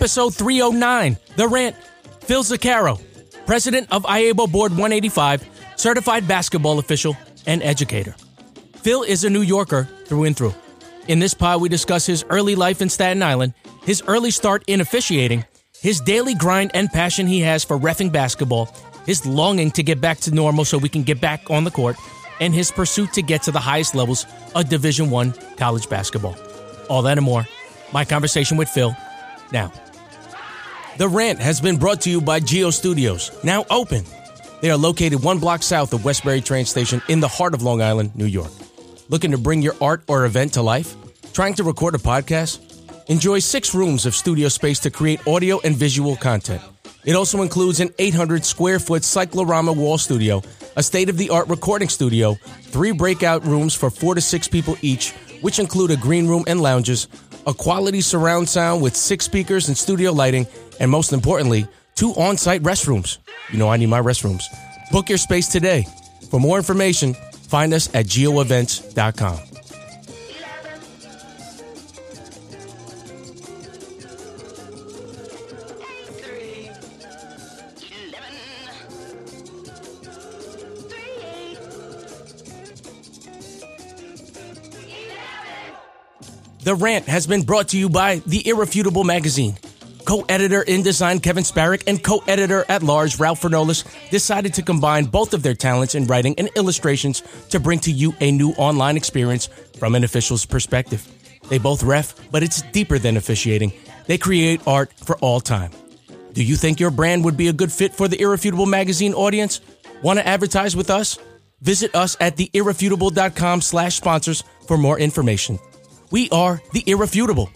episode 309, The Rant. Phil Zuccaro, president of IAABO Board 185, certified basketball official and educator. Phil is a New Yorker through and through. In this pod, we discuss his early life in Staten Island, his early start in officiating, his daily grind and passion he has for refing basketball, his longing to get back to normal so we can get back on the court, and his pursuit to get to the highest levels of Division One college basketball. All that and more. My conversation with Phil now. The Rant has been brought to you by Geo Studios, now open. They are located one block south of Westbury train station in the heart of Long Island, New York. Looking to bring your art or event to life? Trying to record a podcast? Enjoy six rooms of studio space to create audio and visual content. It also includes an 800 square foot cyclorama wall studio, a state of the art recording studio, three breakout rooms for four to six people each, which include a green room and lounges, a quality surround sound with six speakers and studio lighting, and most importantly, two on site restrooms. You know, I need my restrooms. Book your space today. For more information, find us at geoevents.com. The Rant has been brought to you by The Irrefutable Magazine. Co-editor in design Kevin Sparrick and co-editor at large Ralph Fernolis decided to combine both of their talents in writing and illustrations to bring to you a new online experience from an official's perspective. They both ref, but it's deeper than officiating. They create art for all time. Do you think your brand would be a good fit for the Irrefutable Magazine audience? Want to advertise with us? Visit us at theirrefutable.com slash sponsors for more information. We are the Irrefutable.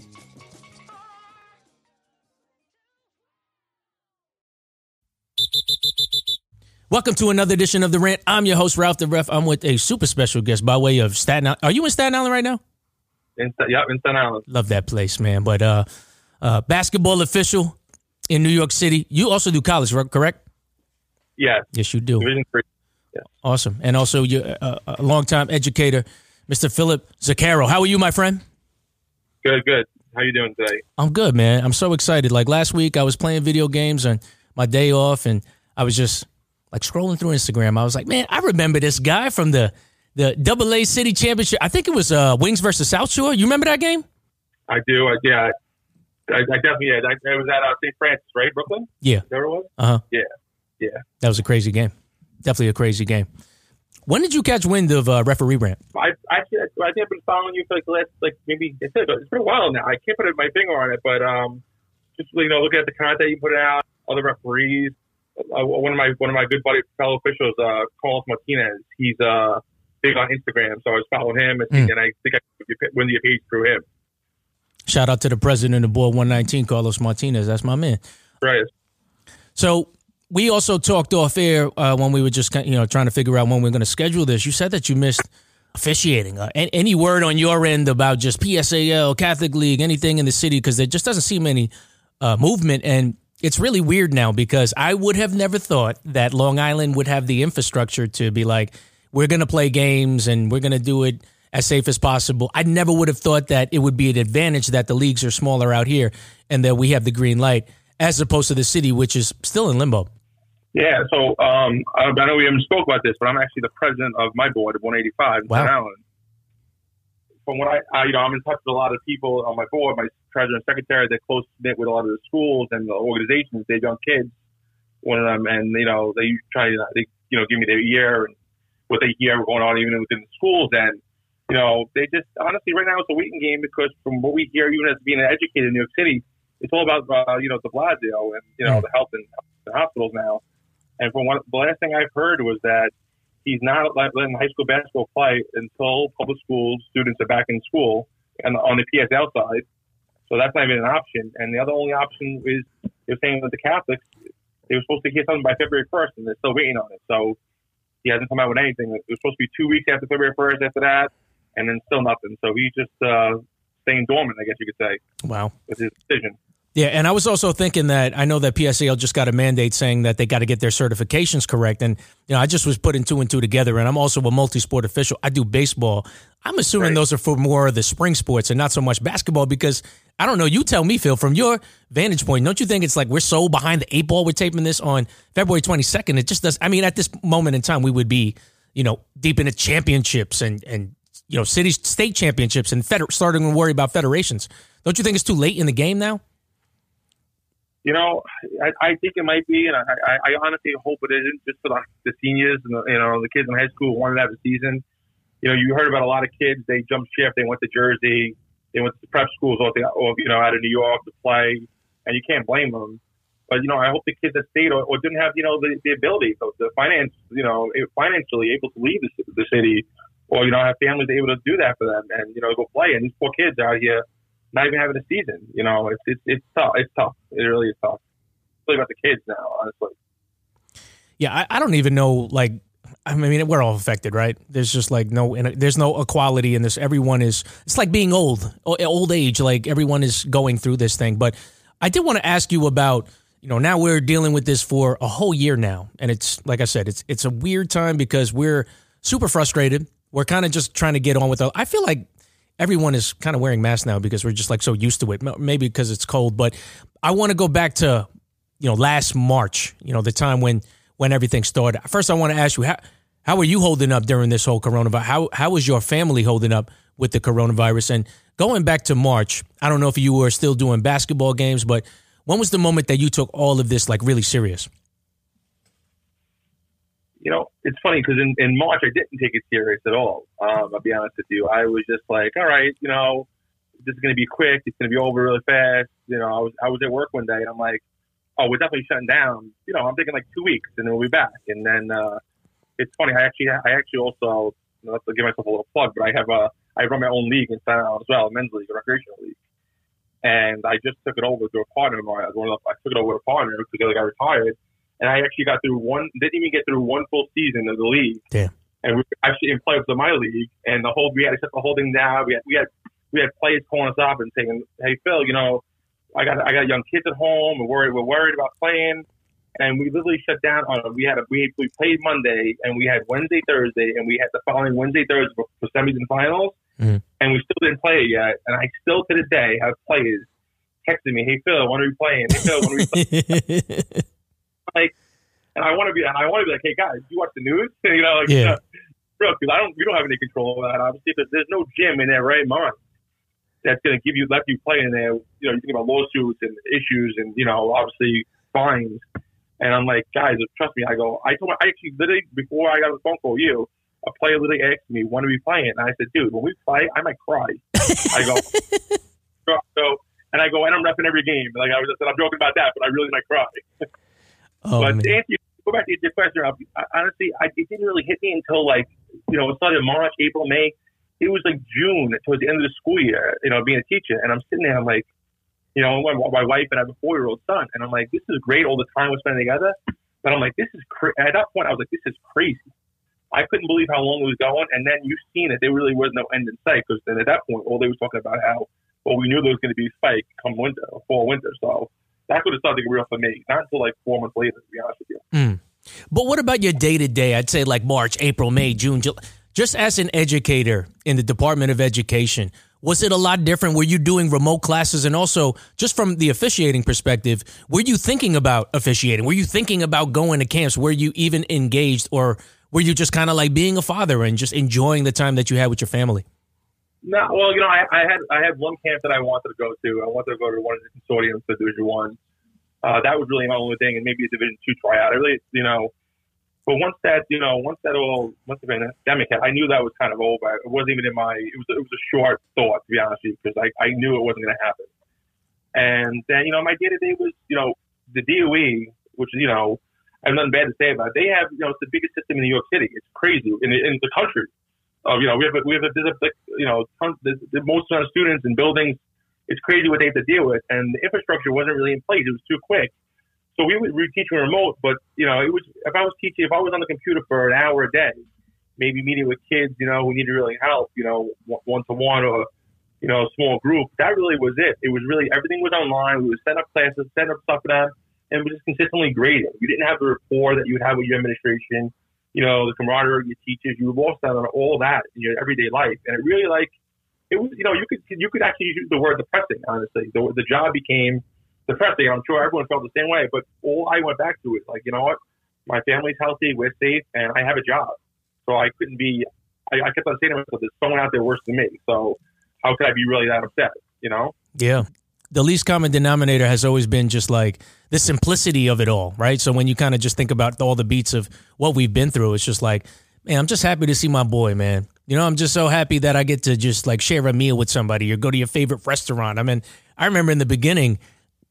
Welcome to another edition of The Rant. I'm your host, Ralph the Ref. I'm with a super special guest by way of Staten Island. Are you in Staten Island right now? In, yep, in Staten Island. Love that place, man. But uh, uh, basketball official in New York City. You also do college, correct? Yes. Yes, you do. Division three. Awesome. And also, you're uh, a longtime educator, Mr. Philip Zuccaro. How are you, my friend? Good, good. How you doing today? I'm good, man. I'm so excited. Like last week, I was playing video games on my day off, and I was just like scrolling through Instagram. I was like, man, I remember this guy from the the Double A City Championship. I think it was uh, Wings versus South Shore. You remember that game? I do. I, yeah, I, I definitely did. I, it was at uh, St. Francis, right, Brooklyn. Yeah, there it was. Uh huh. Yeah, yeah. That was a crazy game. Definitely a crazy game. When did you catch wind of uh, referee rant? I actually, I think I've been following you for like the last, like maybe it's been a while now. I can't put my finger on it, but um, just you know, looking at the content you put out, other referees. Uh, one of my one of my good buddy fellow officials, uh, Carlos Martinez. He's uh big on Instagram, so I was following him, and, mm. and I think I win the page through him. Shout out to the president of board 119, Carlos Martinez. That's my man. Right. So we also talked off air uh, when we were just you know trying to figure out when we are going to schedule this. You said that you missed officiating. Uh, any word on your end about just PSAL, Catholic League, anything in the city? Because there just doesn't seem any uh, movement, and it's really weird now because I would have never thought that Long Island would have the infrastructure to be like, we're going to play games and we're going to do it as safe as possible. I never would have thought that it would be an advantage that the leagues are smaller out here and that we have the green light as opposed to the city, which is still in limbo. Yeah, so um, I, I know we haven't spoke about this, but I'm actually the president of my board of 185 wow. in Island. From what I, I, you know, I'm in touch with a lot of people on my board, my president and secretary. They're close knit with a lot of the schools and the organizations. They have young kids, one of them, and you know, they try to, they, you know, give me their year and what they hear going on even within the schools. And you know, they just honestly right now it's a waiting game because from what we hear, even as being an educator in New York City, it's all about uh, you know de Blasio and you know the health and the hospitals now. And from what the last thing I've heard was that he's not letting high school basketball play until public school students are back in school and on the PSL side. So that's not even an option. And the other only option is they're saying that the Catholics they were supposed to hear something by February first, and they're still waiting on it. So he hasn't come out with anything. It was supposed to be two weeks after February first. After that, and then still nothing. So he's just uh, staying dormant, I guess you could say. Wow, with his decision. Yeah, and I was also thinking that I know that PSAL just got a mandate saying that they got to get their certifications correct, and you know I just was putting two and two together, and I'm also a multi-sport official. I do baseball. I'm assuming right. those are for more of the spring sports and not so much basketball because I don't know. You tell me, Phil, from your vantage point, don't you think it's like we're so behind the eight ball? We're taping this on February 22nd. It just does. I mean, at this moment in time, we would be, you know, deep into championships and and you know, city state championships and feder- starting to worry about federations. Don't you think it's too late in the game now? You know, I, I think it might be, and I, I, honestly hope it isn't just for the, the seniors and the, you know the kids in high school who wanted to have a season. You know, you heard about a lot of kids. They jumped ship. They went to Jersey. They went to prep schools, or, they, or you know, out of New York to play, and you can't blame them. But you know, I hope the kids that stayed or, or didn't have you know the, the ability, the, the finance, you know, financially able to leave the, the city, or you know, have families able to do that for them, and you know, go play. And these poor kids out here not even having a season. You know, it's it's it's tough. It's tough. It really is tough. It's about the kids now, honestly. Yeah, I, I don't even know. Like, I mean, we're all affected, right? There's just like no, there's no equality in this. Everyone is. It's like being old, old age. Like everyone is going through this thing. But I did want to ask you about. You know, now we're dealing with this for a whole year now, and it's like I said, it's it's a weird time because we're super frustrated. We're kind of just trying to get on with it. I feel like everyone is kind of wearing masks now because we're just like so used to it. Maybe because it's cold, but I want to go back to you know last March. You know the time when when everything started. First, I want to ask you how how are you holding up during this whole coronavirus? How how was your family holding up with the coronavirus? And going back to March, I don't know if you were still doing basketball games, but when was the moment that you took all of this like really serious? You know, it's funny because in, in March I didn't take it serious at all. Um, I'll be honest with you. I was just like, all right, you know, this is going to be quick. It's going to be over really fast. You know, I was I was at work one day and I'm like, oh, we're definitely shutting down. You know, I'm thinking like two weeks and then we'll be back. And then uh, it's funny. I actually I actually also not to give myself a little plug, but I have a I run my own league in Staten Island as well, a men's league, a recreational league. And I just took it over to a partner of mine. I, was one of the, I took it over to a partner because the guy retired and I actually got through one. Didn't even get through one full season of the league. Damn. And we actually in playoffs of my league, and the whole we had to shut the whole thing down. We had we had we had players calling us up and saying, "Hey Phil, you know, I got I got young kids at home. We're worried. We're worried about playing." And we literally shut down on. We had a we we played Monday, and we had Wednesday, Thursday, and we had the following Wednesday, Thursday for, for semis and finals, mm-hmm. and we still didn't play it yet. And I still to this day have players texting me, "Hey Phil, when are we playing? Hey Phil, when are we playing?" like, and I want to be, and I want to be like, hey guys, you watch the news? you know, like, yeah. bro, because I don't, we don't have any control over that. Obviously, but there's no gym in their right mind that's going to give you, let you play in there. You know, you think about lawsuits and issues, and you know, obviously fines. And I'm like, guys, trust me. I go, I told, my, I actually literally before I got the phone call, you, a player literally asked me, when are we playing? And I said, dude, when we play, I might cry. I go, so, and I go, and I'm repping every game. Like I was just, I'm joking about that, but I really might cry. Oh, but man. to answer, go back to your question, I, honestly, I, it didn't really hit me until like, you know, it started March, April, May. It was like June towards the end of the school year, you know, being a teacher. And I'm sitting there, I'm like, you know, my, my wife and I have a four year old son. And I'm like, this is great all the time we're spending together. But I'm like, this is crazy. At that point, I was like, this is crazy. I couldn't believe how long it was going. And then you've seen it. There really was no end in sight because then at that point, all they were talking about how, well, we knew there was going to be a spike come winter, fall, winter. So that's when it started to get real for me. Not until like four months later, to be honest with you. Mm. But what about your day to day? I'd say like March, April, May, June, July. Just as an educator in the Department of Education, was it a lot different? Were you doing remote classes? And also, just from the officiating perspective, were you thinking about officiating? Were you thinking about going to camps? Were you even engaged? Or were you just kind of like being a father and just enjoying the time that you had with your family? No, well, you know, I, I had I had one camp that I wanted to go to. I wanted to go to one of the consortiums for Division One. Uh, that was really my only thing, and maybe a Division Two tryout. I really, you know, but once that, you know, once that all once the pandemic hit, I knew that was kind of over. It wasn't even in my. It was it was a short thought to be honest with you, because I I knew it wasn't going to happen. And then you know, my day to day was you know the DOE, which you know, I have nothing bad to say about. It. They have you know it's the biggest system in New York City. It's crazy in in the country. Uh, you know, we have a, we have a, a you know tons, the, the most amount of students and buildings. It's crazy what they have to deal with, and the infrastructure wasn't really in place. It was too quick. So we would we teaching remote, but you know, it was if I was teaching, if I was on the computer for an hour a day, maybe meeting with kids, you know, who needed really help, you know, one to one, or you know, a small group. That really was it. It was really everything was online. We would set up classes, set up stuff for them, and we just consistently grading. You didn't have the rapport that you would have with your administration, you know, the camaraderie your teachers. You lost out on all that in your everyday life, and it really like it was. You know, you could you could actually use the word depressing. Honestly, the the job became depressing. I'm sure everyone felt the same way, but all I went back to is like, you know what, my family's healthy, we're safe, and I have a job. So I couldn't be. I, I kept on saying to myself, "There's someone out there worse than me." So how could I be really that upset? You know? Yeah. The least common denominator has always been just like the simplicity of it all, right? So when you kind of just think about all the beats of what we've been through, it's just like, man, I'm just happy to see my boy, man. You know, I'm just so happy that I get to just like share a meal with somebody or go to your favorite restaurant. I mean, I remember in the beginning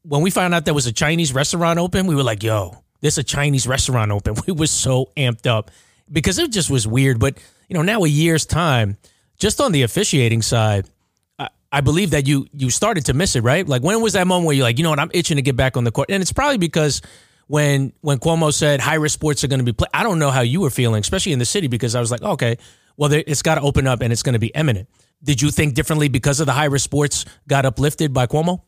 when we found out there was a Chinese restaurant open, we were like, yo, there's a Chinese restaurant open. We were so amped up because it just was weird. But, you know, now a year's time, just on the officiating side, I believe that you you started to miss it, right? Like when was that moment where you're like, you know what, I'm itching to get back on the court, and it's probably because when when Cuomo said high risk sports are going to be play, I don't know how you were feeling, especially in the city, because I was like, okay, well, it's got to open up and it's going to be imminent. Did you think differently because of the high risk sports got uplifted by Cuomo?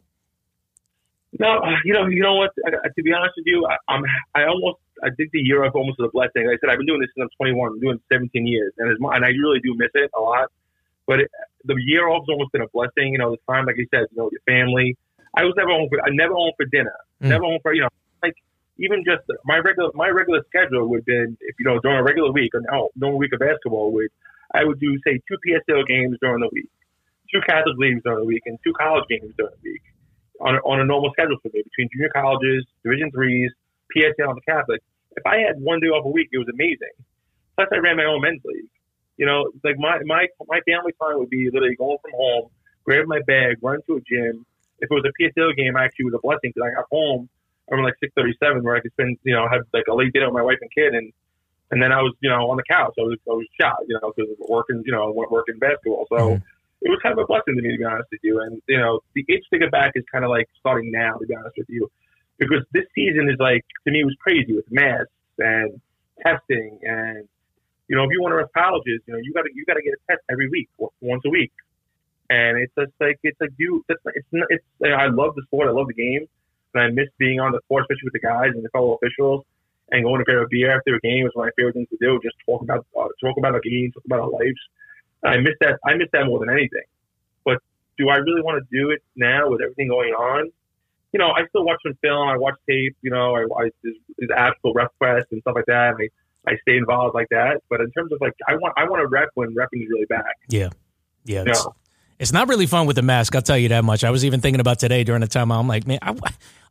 No, you know, you know what? to be honest with you, I, I'm I almost I think the year off almost was a blessing. Like I said I've been doing this since I'm 21. I'm doing 17 years, and it's, and I really do miss it a lot. But it, the year off has almost been a blessing. You know, the time, like you said, you know, your family. I was never home for. I never home for dinner. Mm. Never home for you know, like even just my regular my regular schedule would have been if you know during a regular week or no during a week of basketball would I would do say two PSL games during the week, two Catholic leagues during the week, and two college games during the week on a, on a normal schedule for me between junior colleges, Division threes, PSL, and the Catholic. If I had one day off a week, it was amazing. Plus, I ran my own men's league. You know, like my my my family time would be literally going from home, grab my bag, run to a gym. If it was a PSL game, I actually was a blessing because I got home around like six thirty seven, where I could spend you know have like a late dinner with my wife and kid, and and then I was you know on the couch. I was I was shot, you know, because working you know working basketball. So. Mm-hmm. It was kind of a blessing to me, to be honest with you. And, you know, the itch to get back is kind of like starting now, to be honest with you. Because this season is like, to me, it was crazy with masks and testing and you know, if you want to colleges, you know, you got to you got to get a test every week, once a week, and it's just like it's like you. It's it's it's. I love the sport. I love the game, and I miss being on the court, especially with the guys and the fellow officials, and going to grab a beer after a game is one of my favorite things to do. Just talk about uh, talk about our games, talk about our lives. And I miss that. I miss that more than anything. But do I really want to do it now with everything going on? You know, I still watch some film. I watch tape. You know, I, I there's, there's apps called and stuff like that. And I I stay involved like that. But in terms of like, I want I want to rep when repping is really back. Yeah, yeah. It's, it's not really fun with the mask. I'll tell you that much. I was even thinking about today during the time. I'm like, man, I,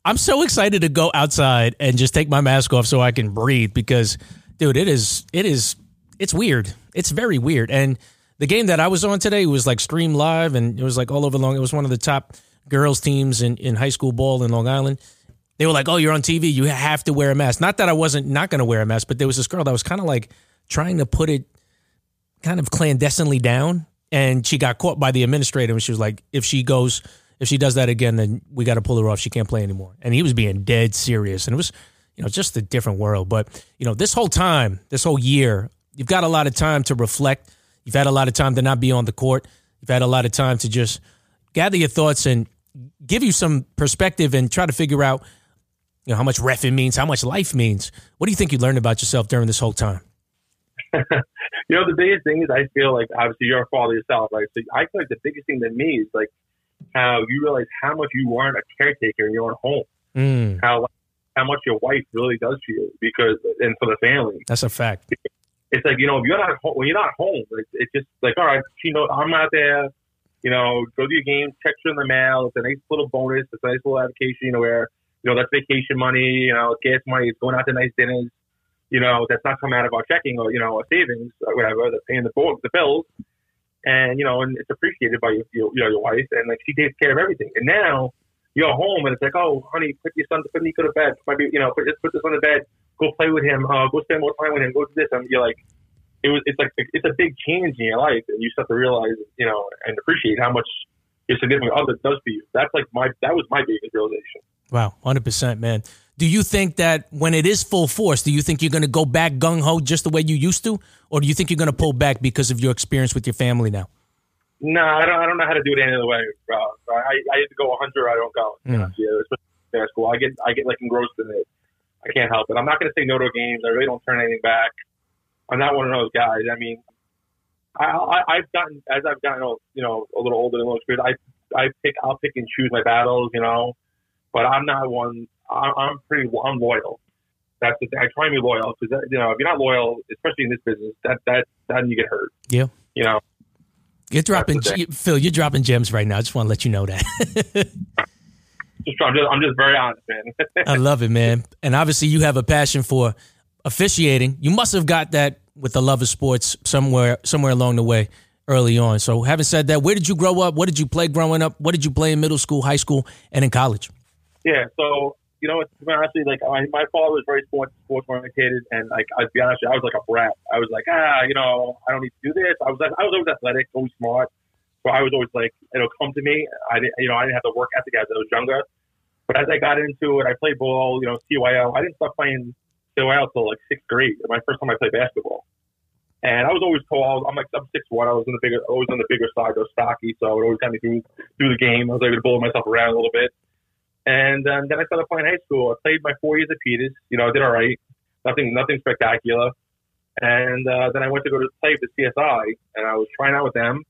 I'm so excited to go outside and just take my mask off so I can breathe because, dude, it is it is it's weird. It's very weird. And the game that I was on today was like stream live and it was like all over long. It was one of the top girls teams in, in high school ball in Long Island they were like, "Oh, you're on TV. You have to wear a mask." Not that I wasn't not going to wear a mask, but there was this girl that was kind of like trying to put it kind of clandestinely down, and she got caught by the administrator, and she was like, "If she goes, if she does that again, then we got to pull her off. She can't play anymore." And he was being dead serious, and it was, you know, just a different world. But you know, this whole time, this whole year, you've got a lot of time to reflect. You've had a lot of time to not be on the court. You've had a lot of time to just gather your thoughts and give you some perspective and try to figure out you know, how much refing means, how much life means. What do you think you learned about yourself during this whole time? you know, the biggest thing is I feel like obviously you're a father yourself, right? So I feel like the biggest thing to me is like how you realize how much you weren't a caretaker in your own home. Mm. How how much your wife really does for you because and for the family. That's a fact. It's like you know if you're not home, when you're not home, it's, it's just like all right, she knows I'm not there. You know, go to your game, check her in the mail. It's a nice little bonus. It's a nice little application. You know where you know, that's vacation money, you know, gas money, it's going out to nice dinners, you know, that's not coming out of our checking or, you know, our savings or whatever, that's paying the, the bills. And, you know, and it's appreciated by your, your, you know, your wife and like she takes care of everything. And now you're home and it's like, oh, honey, put your son, put me to bed, maybe, you know, put, put this on the bed, go play with him, uh, go spend more time with him, go do this. And you're like, it was, it's like, it's a big change in your life and you start to realize, you know, and appreciate how much your significant other does for you. That's like my, that was my biggest realization. Wow, 100%, man. Do you think that when it is full force, do you think you're going to go back gung ho just the way you used to? Or do you think you're going to pull back because of your experience with your family now? No, I don't. I don't know how to do it any other way, bro. I I have to go 100. I don't go. Mm. Yeah, especially basketball. I get I get like engrossed in it. I can't help it. I'm not going to say no to games. I really don't turn anything back. I'm not one of those guys. I mean, I, I I've gotten as I've gotten you know a little older and a little experienced. I I pick I'll pick and choose my battles. You know, but I'm not one. I'm, I'm pretty. I'm loyal. That's the thing. I try and be loyal because uh, you know if you're not loyal, especially in this business, that that then you get hurt. Yeah. You know. You're dropping, That's the you- Phil. You're dropping gems right now. I just want to let you know that. Just I'm just I'm just very honest, man. I love it, man. And obviously, you have a passion for officiating. You must have got that with the love of sports somewhere, somewhere along the way, early on. So, having said that, where did you grow up? What did you play growing up? What did you play in middle school, high school, and in college? Yeah, so you know, to be honestly, like my, my father was very sports sports orientated, and like I'd be honest, I was like a brat. I was like, ah, you know, I don't need to do this. I was I was always athletic, always smart, so I was always like, it'll come to me. I didn't, you know, I didn't have the work ethic as I was younger, but as I got into it, I played ball, you know, CYO. I didn't start playing CYO until like sixth grade. My first time I played basketball. And I was always tall. I'm like I'm six one. I was on the bigger, always on the bigger side. I was stocky, so it always got me through through the game. I was able to bully myself around a little bit. And um, then I started playing high school. I played my four years at Peters. You know, I did all right. Nothing, nothing spectacular. And uh, then I went to go to play with CSI, and I was trying out with them.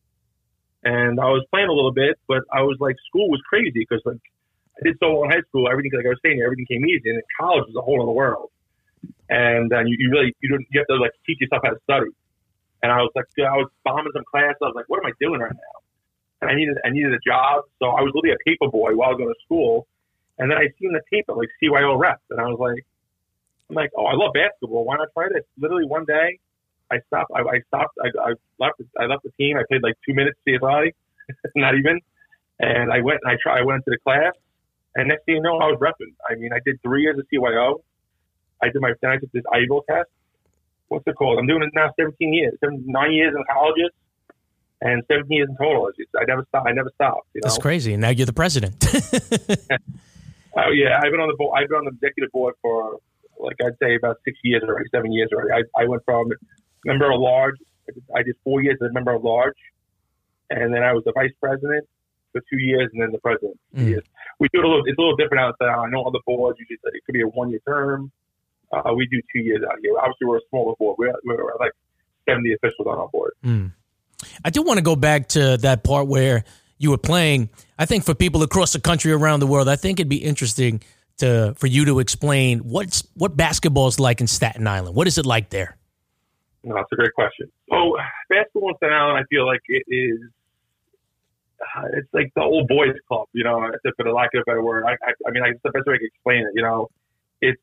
And I was playing a little bit, but I was like, school was crazy because like I did so well in high school. Everything, like I was saying, everything came easy. And college was a whole other world. And uh, you, you really, you don't, you have to like teach yourself how to study. And I was like, I was bombing some class. I was like, what am I doing right now? And I needed, I needed a job. So I was literally a paper boy while I was going to school. And then I seen the paper, like CYO rep. And I was like, I'm like, oh, I love basketball. Why not try this? Literally one day, I stopped. I, I stopped. I, I left. I left the team. I played like two minutes CSI, not even. And I went. And I tried. I went into the class, and next thing you know, I was repping. I mean, I did three years of CYO. I did my. Then I took this IAABO test. What's it called? I'm doing it now 17 years, seven, nine years in colleges, and 17 years in total. It's just, I never stopped. I never stopped. You know. That's crazy. And now you're the president. Oh yeah, I've been on the board. I've been on the executive board for like I'd say about six years already, seven years already. I, I went from member of large. I did, I did four years as a member of large, and then I was the vice president for two years, and then the president Mm. years. We do it a little. It's a little different out there. I know other boards usually say it could be a one year term. Uh, we do two years out here. Obviously, we're a smaller board. We're, we're like seventy officials on our board. Mm. I do want to go back to that part where you were playing. I think for people across the country, around the world, I think it'd be interesting to for you to explain what's what basketball is like in Staten Island. What is it like there? No, that's a great question. So basketball in Staten Island, I feel like it is. Uh, it's like the old boys club, you know, for the lack of a better word. I, I, I mean, it's the best way I can explain it. You know, it's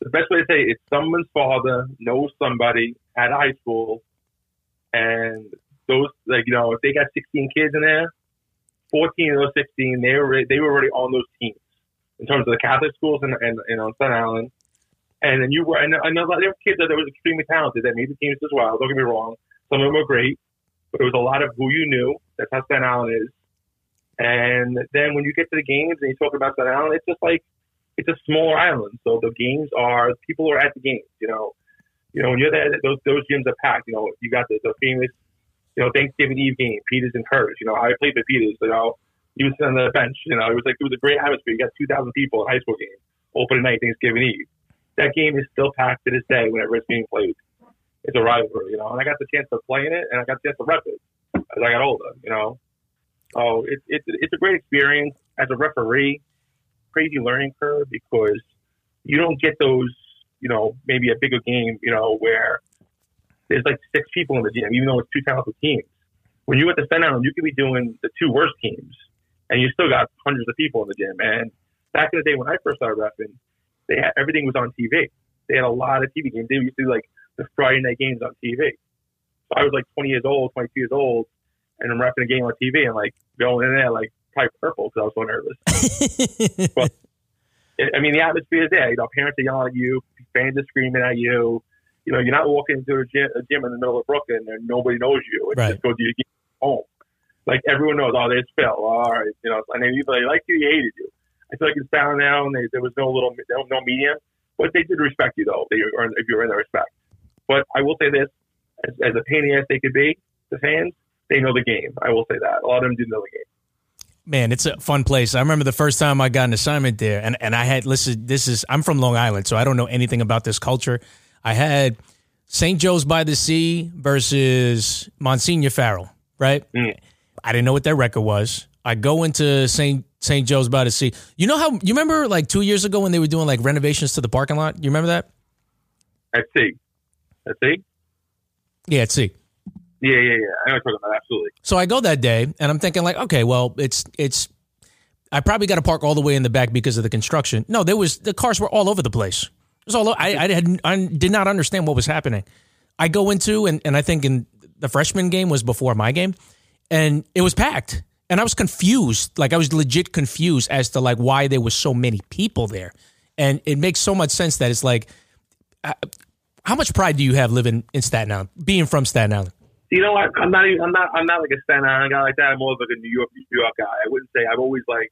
the best way to say it, it's someone's father knows somebody at high school, and those like you know, if they got 16 kids in there, 14 of those 16 they were they were already on those teams in terms of the Catholic schools and and, and on Staten Island. And then you were, and I know there were kids that were extremely talented that made the teams as well. Don't get me wrong. Some of them were great, but it was a lot of who you knew. That's how Staten Island is. And then when you get to the games and you talk about Staten Island, it's just like, it's a smaller island. So the games are, people are at the games, you know. You know, when you're there, those, those gyms are packed. You know, you got the, the famous, you know, Thanksgiving Eve game, Peters and Curtis. You know, I played for Peters, you know, he was on the bench. You know, it was like, it was a great atmosphere. You got 2,000 people at high school game, opening night, Thanksgiving Eve that game is still packed to this day whenever it's being played. It's a rivalry, you know, and I got the chance to play in it and I got the chance to rep it as I got older, you know. So it's it's it's a great experience as a referee. Crazy learning curve because you don't get those, you know, maybe a bigger game, you know, where there's like six people in the gym, even though it's two talented teams. When you at the Island, you could be doing the two worst teams, and you still got hundreds of people in the gym. And back in the day when I first started repping, they had everything was on TV. They had a lot of TV games. They used to do like the Friday night games on TV. So I was like 20 years old, 22 years old, and I'm repping a game on TV and like going in there like probably purple because I was so nervous. but I mean, the atmosphere is there. You know, parents are yelling at you, fans are screaming at you. You know, you're not walking into a gym, a gym in the middle of Brooklyn and nobody knows you. It's Right. just go to your game home. Like everyone knows, oh, there's Phil. Oh, all right, you know, and they either they liked you, they hated you. I feel like it's down now, and they, there was no little, no, no medium. But they did respect you though. They earned, if you were in their respect. But I will say this: as, as a pain in the ass they could be, the fans, they know the game. I will say that a lot of them do know the game. Man, it's a fun place. I remember the first time I got an assignment there, and, and I had listen. This is I'm from Long Island, so I don't know anything about this culture. I had St. Joe's by the Sea versus Monsignor Farrell, right? Mm. I didn't know what their record was. I go into St. St. Joe's by the Sea. You know how you remember like two years ago when they were doing like renovations to the parking lot? You remember that? At sea, at sea. Yeah, at sea. Yeah, yeah, yeah. I know what you're talking about. Absolutely. So I go that day, and I'm thinking like, okay, well, it's it's. I probably got to park all the way in the back because of the construction. No, there was the cars were all over the place. Was all I I, had, I did not understand what was happening. I go into and and I think in the freshman game was before my game, and it was packed, and I was confused. Like I was legit confused as to like why there was so many people there, and it makes so much sense that it's like. Uh, how much pride do you have living in Staten Island, being from Staten Island? You know what? I'm not. Even, I'm not. I'm not like a Staten Island guy like that. I'm more of like a New York, New York guy. I wouldn't say. I've always like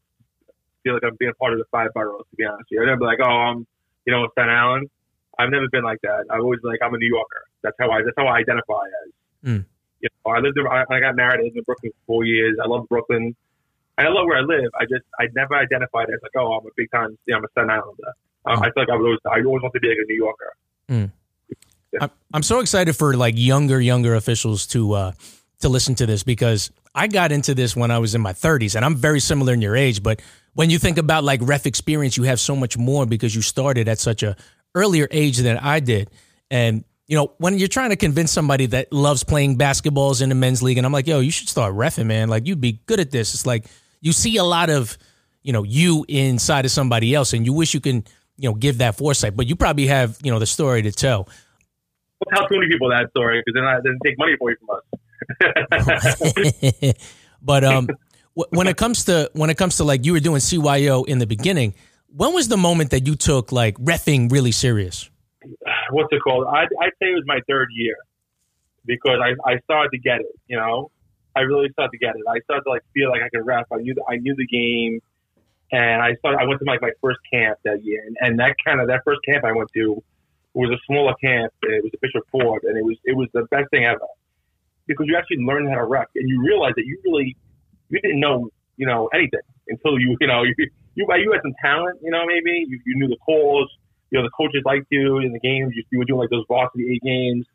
feel like I'm being part of the five boroughs. To be honest, with you. I've never like, oh, I'm, you know, Staten Island. I've never been like that. I've always been like, I'm a New Yorker. That's how I. That's how I identify as. Mm. You know, I lived. In, I, I got married. I lived in Brooklyn for four years. I love Brooklyn. And I love where I live. I just, I never identified as like, oh, I'm a big time. Yeah, I'm a Staten Islander. Mm. I feel like I was always. I always want to be like a New Yorker. Mm. Yeah. I'm so excited for like younger, younger officials to uh, to listen to this because I got into this when I was in my 30s, and I'm very similar in your age. But when you think about like ref experience, you have so much more because you started at such a earlier age than I did. And you know, when you're trying to convince somebody that loves playing basketballs in the men's league, and I'm like, yo, you should start refing, man. Like you'd be good at this. It's like you see a lot of you know you inside of somebody else, and you wish you can you know give that foresight, but you probably have you know the story to tell tell too many people that story because then didn't take money away from us. but um, when it comes to when it comes to like you were doing CYO in the beginning, when was the moment that you took like refing really serious? What's it called? I I say it was my third year because I I started to get it. You know, I really started to get it. I started to like feel like I could ref. I knew the, I knew the game, and I started. I went to like my first camp that year, and, and that kind of that first camp I went to was a smaller camp, it was a Bishop Ford, and it was it was the best thing ever because you actually learned how to ref, and you realize that you really you didn't know you know anything until you you know you you, you had some talent, you know maybe you, you knew the calls, you know the coaches liked you in the games, you, you were doing like those varsity A games,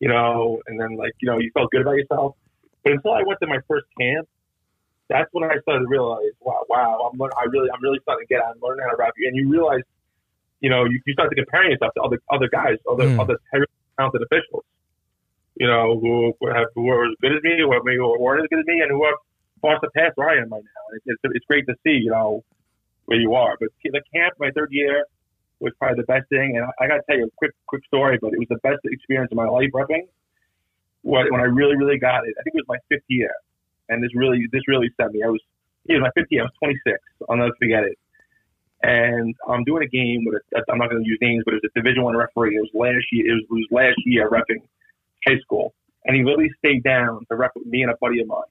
you know, and then like you know you felt good about yourself. But until I went to my first camp, that's when I started to realize, wow, wow, I'm I really I'm really starting to get out and learn how to ref, and you realize you know, you, you start to comparing yourself to other other guys, other mm. other talented officials. You know, who have who are as good as me, or maybe or weren't as good as me, and who are far surpassed where I am right now. It's, it's, it's great to see, you know, where you are. But the camp, my third year, was probably the best thing. And I, I got to tell you a quick quick story, but it was the best experience of my life repping. When, when I really really got it, I think it was my fifth year, and this really this really set me. I was it was my fifth year. I was 26. I'll never forget it and I'm doing a game with a, I'm not going to use names, but it was a Division One referee. It was last year. It was, it was last year repping high school, and he literally stayed down to rep with me and a buddy of mine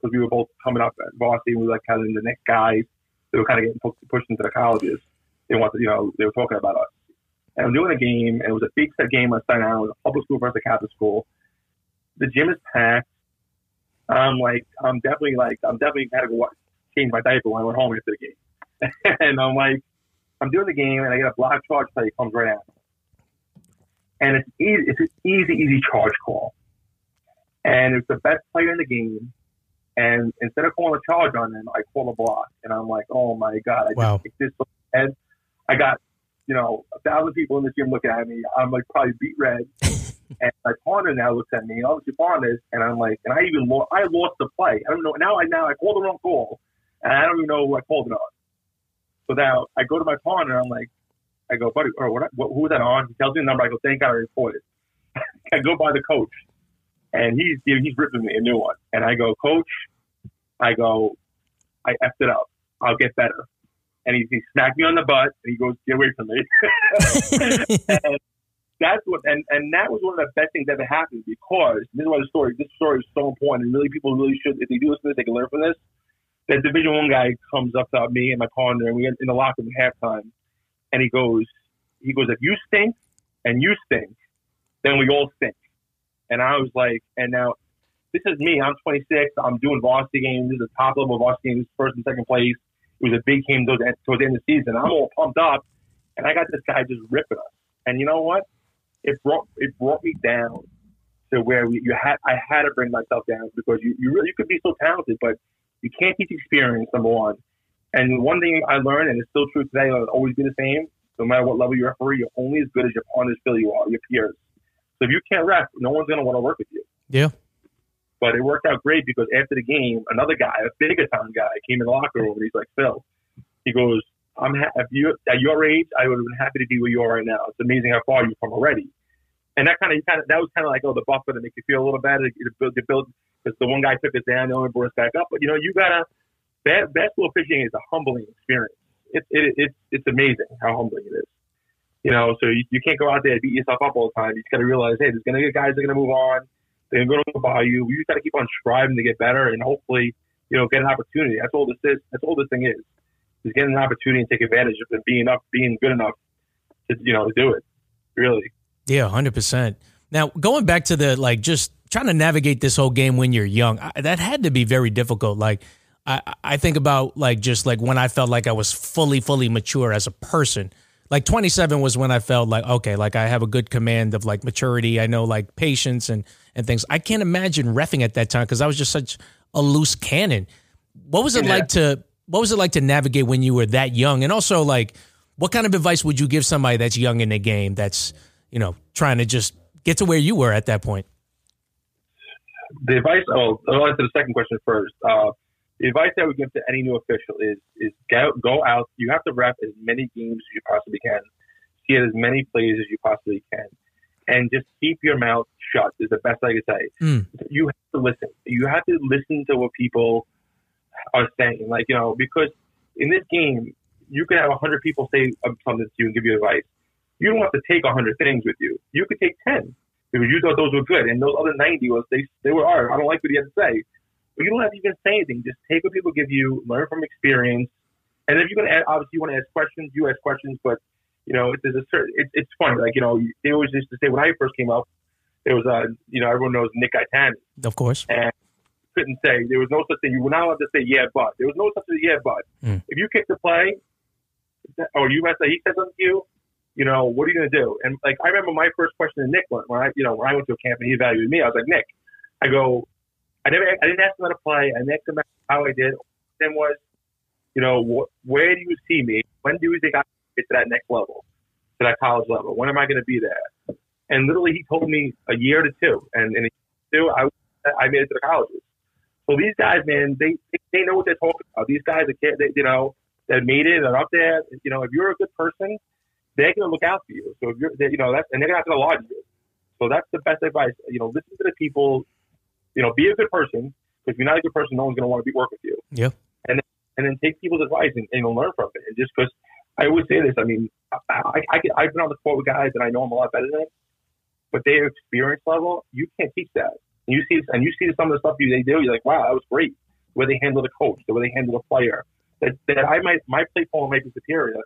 because we were both coming up at varsity. We were like kind of the next guys. They were kind of getting pushed into the colleges. They wanted, you know, they were talking about us. And I'm doing a game, and it was a big set game on Staten Island. It was a public school versus a Catholic school. The gym is packed. I'm like, I'm definitely like, I'm definitely had to go change my diaper when I went home after the game. and I'm like, I'm doing the game, and I get a block charge play comes right out, and it's easy, it's an easy, easy charge call, and it's the best player in the game. And instead of calling a charge on them, I call a block, and I'm like, oh my god, I wow. just this head. I got, you know, a thousand people in this gym looking at me. I'm like probably beat red. and my partner now looks at me, and obviously partners, and I'm like, and I even lost, I lost the play. I don't know. Now I now I called the wrong call, and I don't even know who I called it on. So now I go to my partner. I'm like, I go, buddy, or what, what, who was that on? He tells me the number. I go, thank God I reported. I go by the coach, and he's you know, he's ripping me a new one. And I go, coach, I go, I effed it up. I'll get better. And he, he smacked me on the butt, and he goes, get away from me. and that's what, and, and that was one of the best things that ever happened because this is why the story, this story is so important, and really people really should, if they do listen to this, they can learn from this that Division One guy comes up to me and my partner, and we get in the locker room at halftime, and he goes, he goes, if you stink and you stink, then we all stink. And I was like, and now this is me. I'm 26. I'm doing varsity games. This is a top level varsity games, first and second place. It was a big game towards, the end of the season. I'm all pumped up, and I got this guy just ripping us. And you know what? It brought it brought me down to where we, you had I had to bring myself down because you you really you could be so talented, but you can't teach experience. Number one, and one thing I learned, and it's still true today, it'll always be the same. No matter what level you referee, you're only as good as your partners feel you are, your peers. So if you can't ref, no one's going to want to work with you. Yeah. But it worked out great because after the game, another guy, a bigger time guy, came in the locker room and he's like, Phil, he goes, I'm ha- if you at your age, I would have been happy to be where you are right now. It's amazing how far you've come already. And that kind of, kind of, that was kind of like, oh, the buffer that makes you feel a little better to build, because the one guy took us down, the other brought us back up. But you know, you gotta, basketball fishing is a humbling experience. It's it, it's it's amazing how humbling it is. You know, so you, you can't go out there and beat yourself up all the time. You just got to realize, hey, there's gonna be guys that are gonna move on. They're gonna go by you. You just got to keep on striving to get better, and hopefully, you know, get an opportunity. That's all this is. That's all this thing is. Is getting an opportunity and take advantage of it, being up, being good enough to you know to do it. Really. Yeah, hundred percent. Now going back to the like just trying to navigate this whole game when you're young, I, that had to be very difficult. Like I, I think about like just like when I felt like I was fully, fully mature as a person. Like 27 was when I felt like, okay, like I have a good command of like maturity. I know like patience and, and things. I can't imagine refing at that time because I was just such a loose cannon. What was it yeah. like to, what was it like to navigate when you were that young? And also like, what kind of advice would you give somebody that's young in the game that's, you know, trying to just get to where you were at that point? The advice, oh, I'll answer the second question first. Uh, the advice I would give to any new official is is go, go out. You have to rep as many games as you possibly can, see as many plays as you possibly can, and just keep your mouth shut. Is the best I could say. Mm. You have to listen. You have to listen to what people are saying. Like you know, because in this game, you can have a hundred people say something to you and give you advice. You don't have to take a hundred things with you. You could take ten because you thought those were good, and those other ninety was they they were. I don't like what you had to say but you don't have to even say anything. Just take what people give you, learn from experience. And if you're going to add, obviously you want to ask questions, you ask questions, but you know, there's a certain, it, it's funny. Like, you know, they always used to say when I first came up, there was a, you know, everyone knows Nick Gaetani. Of course. And couldn't say, there was no such thing. You were not allowed to say, yeah, but. There was no such thing, yeah, but. Mm. If you kick the play, or you mess up, he says something to you, you know, what are you going to do? And like, I remember my first question to Nick when, when I, you know, when I went to a camp and he evaluated me, I was like, Nick, I go, I never, I didn't ask him how to play. I asked him how I did. Then was, you know, wh- where do you see me? When do you think I get to that next level, to that college level? When am I going to be there? And literally, he told me a year to two, and in two, I I made it to the colleges. So these guys, man, they they know what they're talking about. These guys, are, they, you know, that made it, they're up there. You know, if you're a good person, they're going to look out for you. So if you're, you know, that's and they're going to lie to you. So that's the best advice. You know, listen to the people you know, be a good person because if you're not a good person, no one's going to want to be work with you. Yeah. And then, and then take people's advice and, and learn from it. And just because I always say this, I mean, I, I, I I've been on the court with guys that I know I'm a lot better than, but their experience level, you can't teach that. And you see, and you see some of the stuff you, they do, you're like, wow, that was great. The way they handle the coach, the way they handle the player. That, that I might, my play form might be superior,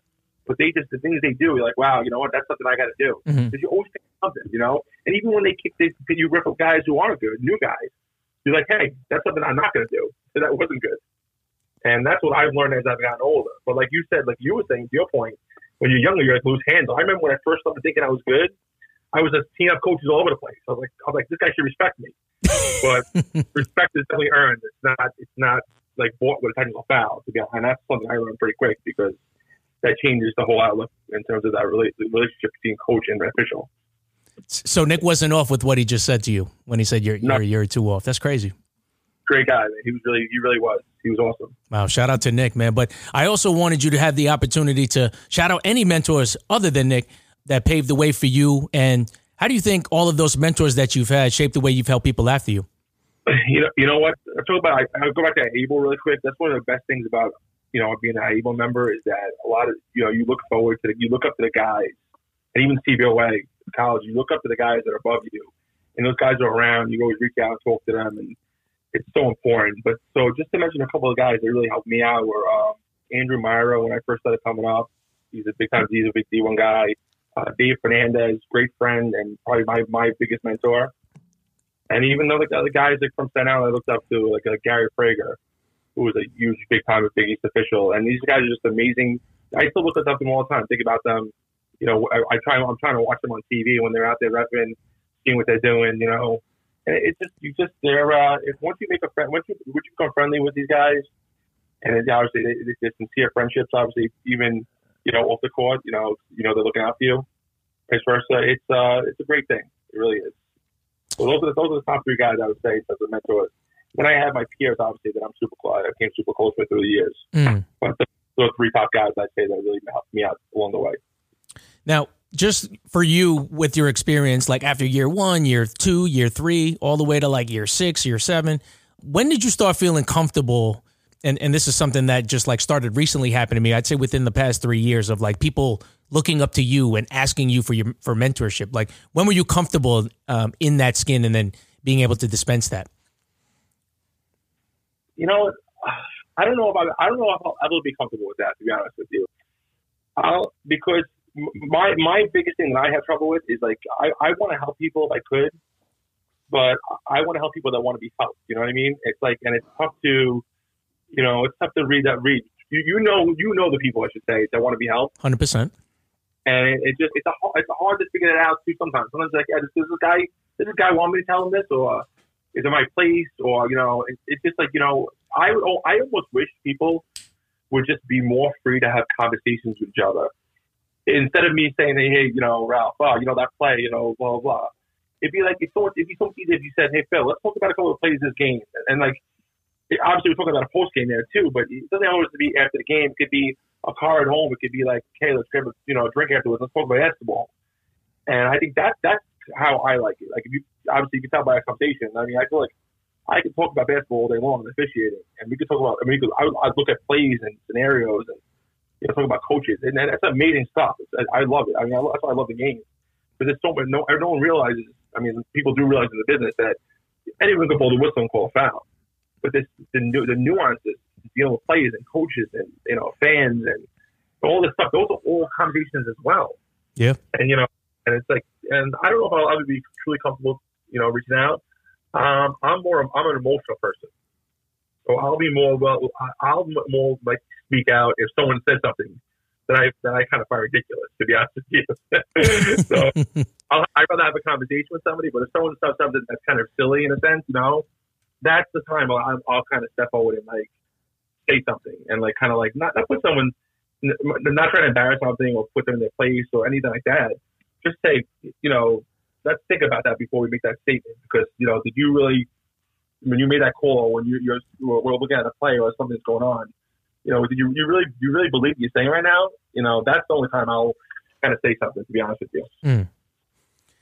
but they just the things they do, you're like, wow, you know what? That's something I got to do. Because mm-hmm. you always think something, you know. And even when they kick, they, you rip up guys who aren't good, new guys. You're like, hey, that's something I'm not going to do. So that wasn't good. And that's what I've learned as I've gotten older. But like you said, like you were saying, to your point, when you're younger, you're like loose handle. I remember when I first started thinking I was good, I was just teeing up coaches all over the place. I was like, I was like, this guy should respect me. But respect is definitely earned. It's not, it's not like bought with a technical foul. To be honest. And that's something I learned pretty quick because that changes the whole outlook in terms of that relationship between coach and official. So Nick wasn't off with what he just said to you when he said you're you're, you're a two off. That's crazy. Great guy. Man. He was really he really was. He was awesome. Wow, shout out to Nick, man. But I also wanted you to have the opportunity to shout out any mentors other than Nick that paved the way for you. And how do you think all of those mentors that you've had shaped the way you've helped people after you? You know, you know what? I talk about. I, I'll go back to Able really quick. That's one of the best things about you know being an Able member is that a lot of you know you look forward to the, you look up to the guys and even CBOA college, you look up to the guys that are above you, and those guys are around. You always reach out and talk to them, and it's so important. But so just to mention a couple of guys that really helped me out were um, Andrew Myra when I first started coming up. He's a big time, he's a big D1 guy. Uh, Dave Fernandez, great friend and probably my, my biggest mentor. And even though the, the guys like from Staten Island I looked up to, like, like Gary Prager, who was a huge big time Big East official, and these guys are just amazing. I still look to them all the time, think about them. You know, I, I try. I'm trying to watch them on TV when they're out there repping, seeing what they're doing. You know, and it's just you just they're uh, if once you make a friend, once you once you become friendly with these guys, and it, obviously they, they sincere friendships. Obviously, even you know off the court, you know, you know they're looking out for you. Vice versa, it's uh, it's a great thing. It really is. So those are the, those are the top three guys I would say as a mentor. Then I have my peers, obviously, that I'm super close. I came super close with through the years. Mm. But the, those three top guys, I'd say, that really helped me out along the way. Now, just for you with your experience, like after year one, year two, year three, all the way to like year six, year seven, when did you start feeling comfortable? And and this is something that just like started recently happening to me. I'd say within the past three years of like people looking up to you and asking you for your for mentorship. Like when were you comfortable um, in that skin and then being able to dispense that? You know, I don't know if I, I don't know if I'll ever be comfortable with that. To be honest with you, I'll, because my my biggest thing that I have trouble with is like I, I want to help people if I could, but I want to help people that want to be helped. You know what I mean? It's like, and it's tough to, you know, it's tough to read that read. You, you know, you know the people I should say that want to be helped. Hundred percent. And it, it just it's a it's hard to figure that out too. Sometimes, sometimes like, yeah, does this guy does this guy want me to tell him this, or is it my place, or you know, it, it's just like you know, I oh, I almost wish people would just be more free to have conversations with each other instead of me saying, hey, you know, Ralph, oh, you know, that play, you know, blah, blah, blah. It'd be like, if so, it'd be so easy if you said, hey, Phil, let's talk about a couple of plays this game. And, like, obviously we're talking about a post game there too, but it doesn't always be after the game. It could be a car at home. It could be like, hey, let's grab a, you know, a drink afterwards. Let's talk about basketball. And I think that that's how I like it. Like, if you, obviously you can tell by a conversation. I mean, I feel like I could talk about basketball all day long and officiating. And we could talk about, I mean, I would, I'd look at plays and scenarios and, you know, talking about coaches, and that's amazing stuff. It's, I love it. I mean, I, that's why I love the game. But there's so much. No, no one realizes. I mean, people do realize in the business that anyone can blow the whistle and call a foul. But this, the, the nuances, dealing with players and coaches and you know fans and all this stuff. Those are all conversations as well. Yeah. And you know, and it's like, and I don't know if I'll ever be truly comfortable, you know, reaching out. Um, I'm more, I'm an emotional person. So I'll be more well. I'll more like speak out if someone says something that I that I kind of find ridiculous. To be honest with you, so I'll, I'd rather have a conversation with somebody. But if someone says something that's kind of silly in a sense, you know, that's the time I'll, I'll kind of step forward and like say something and like kind of like not not put someone not trying to embarrass something or put them in their place or anything like that. Just say, you know, let's think about that before we make that statement because you know, did you really when you made that call, when you, you're we're looking at a play or something's going on, you know, did you you really you really believe what you're saying right now? You know, that's the only time I'll kind of say something. To be honest with you, mm.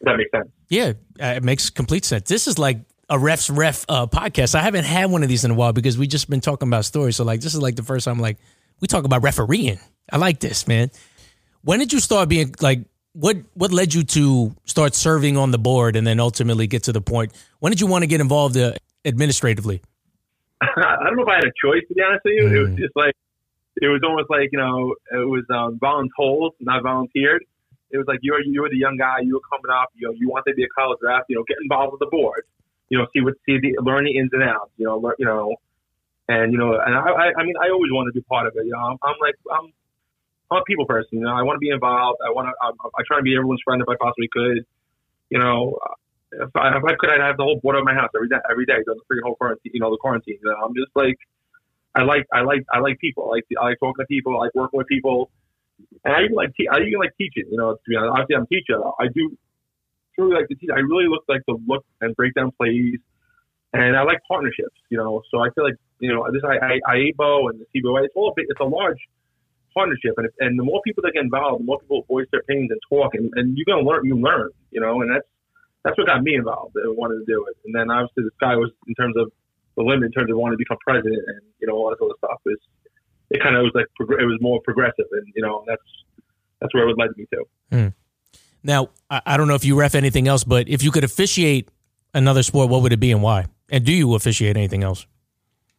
Does that make sense? Yeah, uh, it makes complete sense. This is like a ref's ref uh, podcast. I haven't had one of these in a while because we just been talking about stories. So like, this is like the first time like we talk about refereeing. I like this, man. When did you start being like? What what led you to start serving on the board and then ultimately get to the point? When did you want to get involved uh, administratively? I don't know if I had a choice to be honest with you. Mm. It was mm. just like it was almost like you know it was um, voluntold, not volunteered. It was like you were you were the young guy, you were coming up, you know, you wanted to be a college draft, you know, get involved with the board, you know, see what see the learn the ins and outs, you know, learn, you know, and you know, and I, I mean, I always wanted to be part of it. You know, I'm, I'm like I'm I'm a people person. You know, I want to be involved. I want to. I, I try to be everyone's friend if I possibly could. You know, if I, if I could, I'd have the whole board of my house every day, every day during the freaking whole quarantine. You know, the quarantine. You know, I'm just like, I like, I like, I like people. I like, I like talking to people. I like working with people, and I even like, te- I even like teaching. You know, to be honest, obviously I'm a teacher. I do truly like to teach. I really look like to look and break down plays, and I like partnerships. You know, so I feel like you know this I, I, IAABO and the CBOA. It's all a bit, it's a large partnership, and if, and the more people that get involved, the more people voice their opinions and talk, and, and you're gonna learn. You learn. You know, and that's that's what got me involved and wanted to do it. And then obviously the sky was in terms of the limit in terms of wanting to become president and you know all this other stuff is it kind of was like it was more progressive and you know that's that's where it would led me to. Hmm. Now I don't know if you ref anything else, but if you could officiate another sport, what would it be and why? And do you officiate anything else?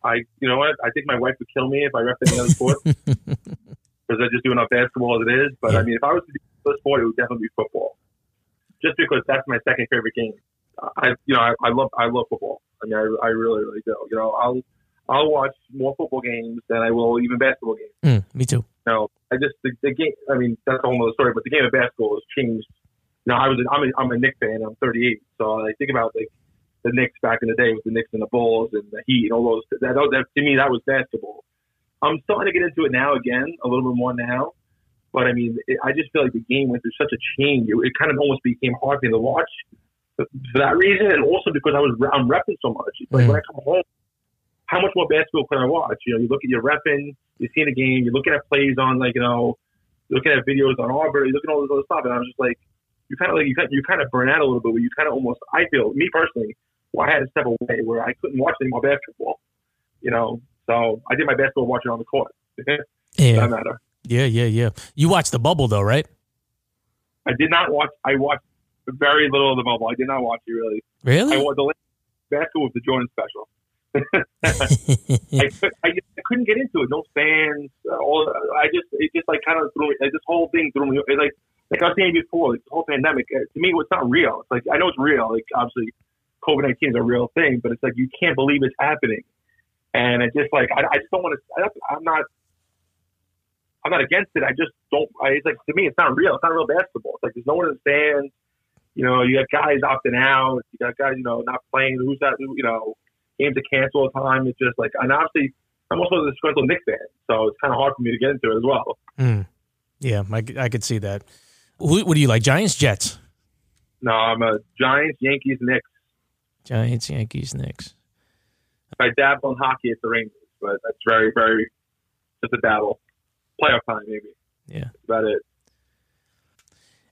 I you know what I think my wife would kill me if I ref any other sport because I just do enough basketball as it is. But yeah. I mean, if I was to do a sport, it would definitely be football just because that's my second favorite game I you know I, I love I love football. I mean, I, I really really do. You know, I'll I'll watch more football games than I will even basketball games. Mm, me too. You know, I just the, the game. I mean, that's a whole other story. But the game of basketball has changed. You know, I was I'm a, I'm a Knicks fan. I'm 38, so I think about like the Knicks back in the day with the Knicks and the Bulls and the Heat and all those. That, that to me that was basketball. I'm starting to get into it now again, a little bit more now. But I mean, it, I just feel like the game went through such a change. It, it kind of almost became hard for me to watch for that reason, and also because I was I'm repping so much. It's like mm. when I come home, how much more basketball can I watch? You know, you look at your repping, you're seeing a game, you're looking at plays on like you know, looking at videos on Auburn, you're looking at all this other stuff, and I'm just like, you kind of like you kind you kind of burn out a little bit, where you kind of almost I feel me personally, well, I had to step away where I couldn't watch any more basketball. You know, so I did my basketball watching on the court. yeah. Yeah, yeah, yeah. You watched the bubble though, right? I did not watch. I watched very little of the bubble. I did not watch it really. Really? I watched the basketball was the Jordan special. I, could, I, I couldn't get into it. No fans. Uh, all I just it just like kind of threw me. This whole thing threw me. It, like like I was saying before, like, the whole pandemic uh, to me it's not real. It's like I know it's real. Like obviously, COVID nineteen is a real thing, but it's like you can't believe it's happening. And it's just like I, I just don't want to. I'm not. I'm not against it. I just don't. I, it's like to me, it's not real. It's not real basketball. It's like there's no one in the stands. You know, you got guys opting out. You got guys, you know, not playing. Who's that? You know, games to cancel all the time. It's just like, and obviously, I'm also a disgruntled Knicks fan, so it's kind of hard for me to get into it as well. Mm. Yeah, I, I could see that. Who, what do you like, Giants, Jets? No, I'm a Giants, Yankees, Knicks. Giants, Yankees, Knicks. If I dabble in hockey, it's the Rangers, but that's very, very just a dabble. Playoff time, maybe. Yeah, that's about it.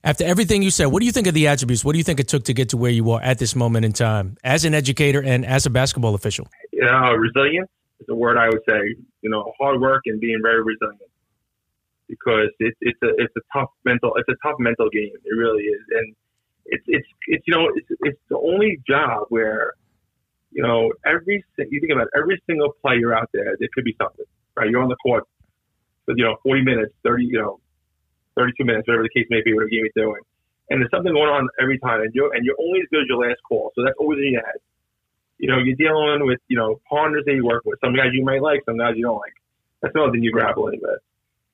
After everything you said, what do you think of the attributes? What do you think it took to get to where you are at this moment in time as an educator and as a basketball official? You know, resilience is a word I would say. You know, hard work and being very resilient because it's it's a it's a tough mental it's a tough mental game. It really is, and it's it's it's you know it's it's the only job where you know every you think about it, every single player out there there could be something right. You're on the court for you know 40 minutes, 30 you know 32 minutes, whatever the case may be, whatever game you're doing. And there's something going on every time, and you're and you're only as good as your last call. So that's always in your head. You know, you're dealing with you know partners that you work with. Some guys you might like, some guys you don't like. That's another thing you're grappling with.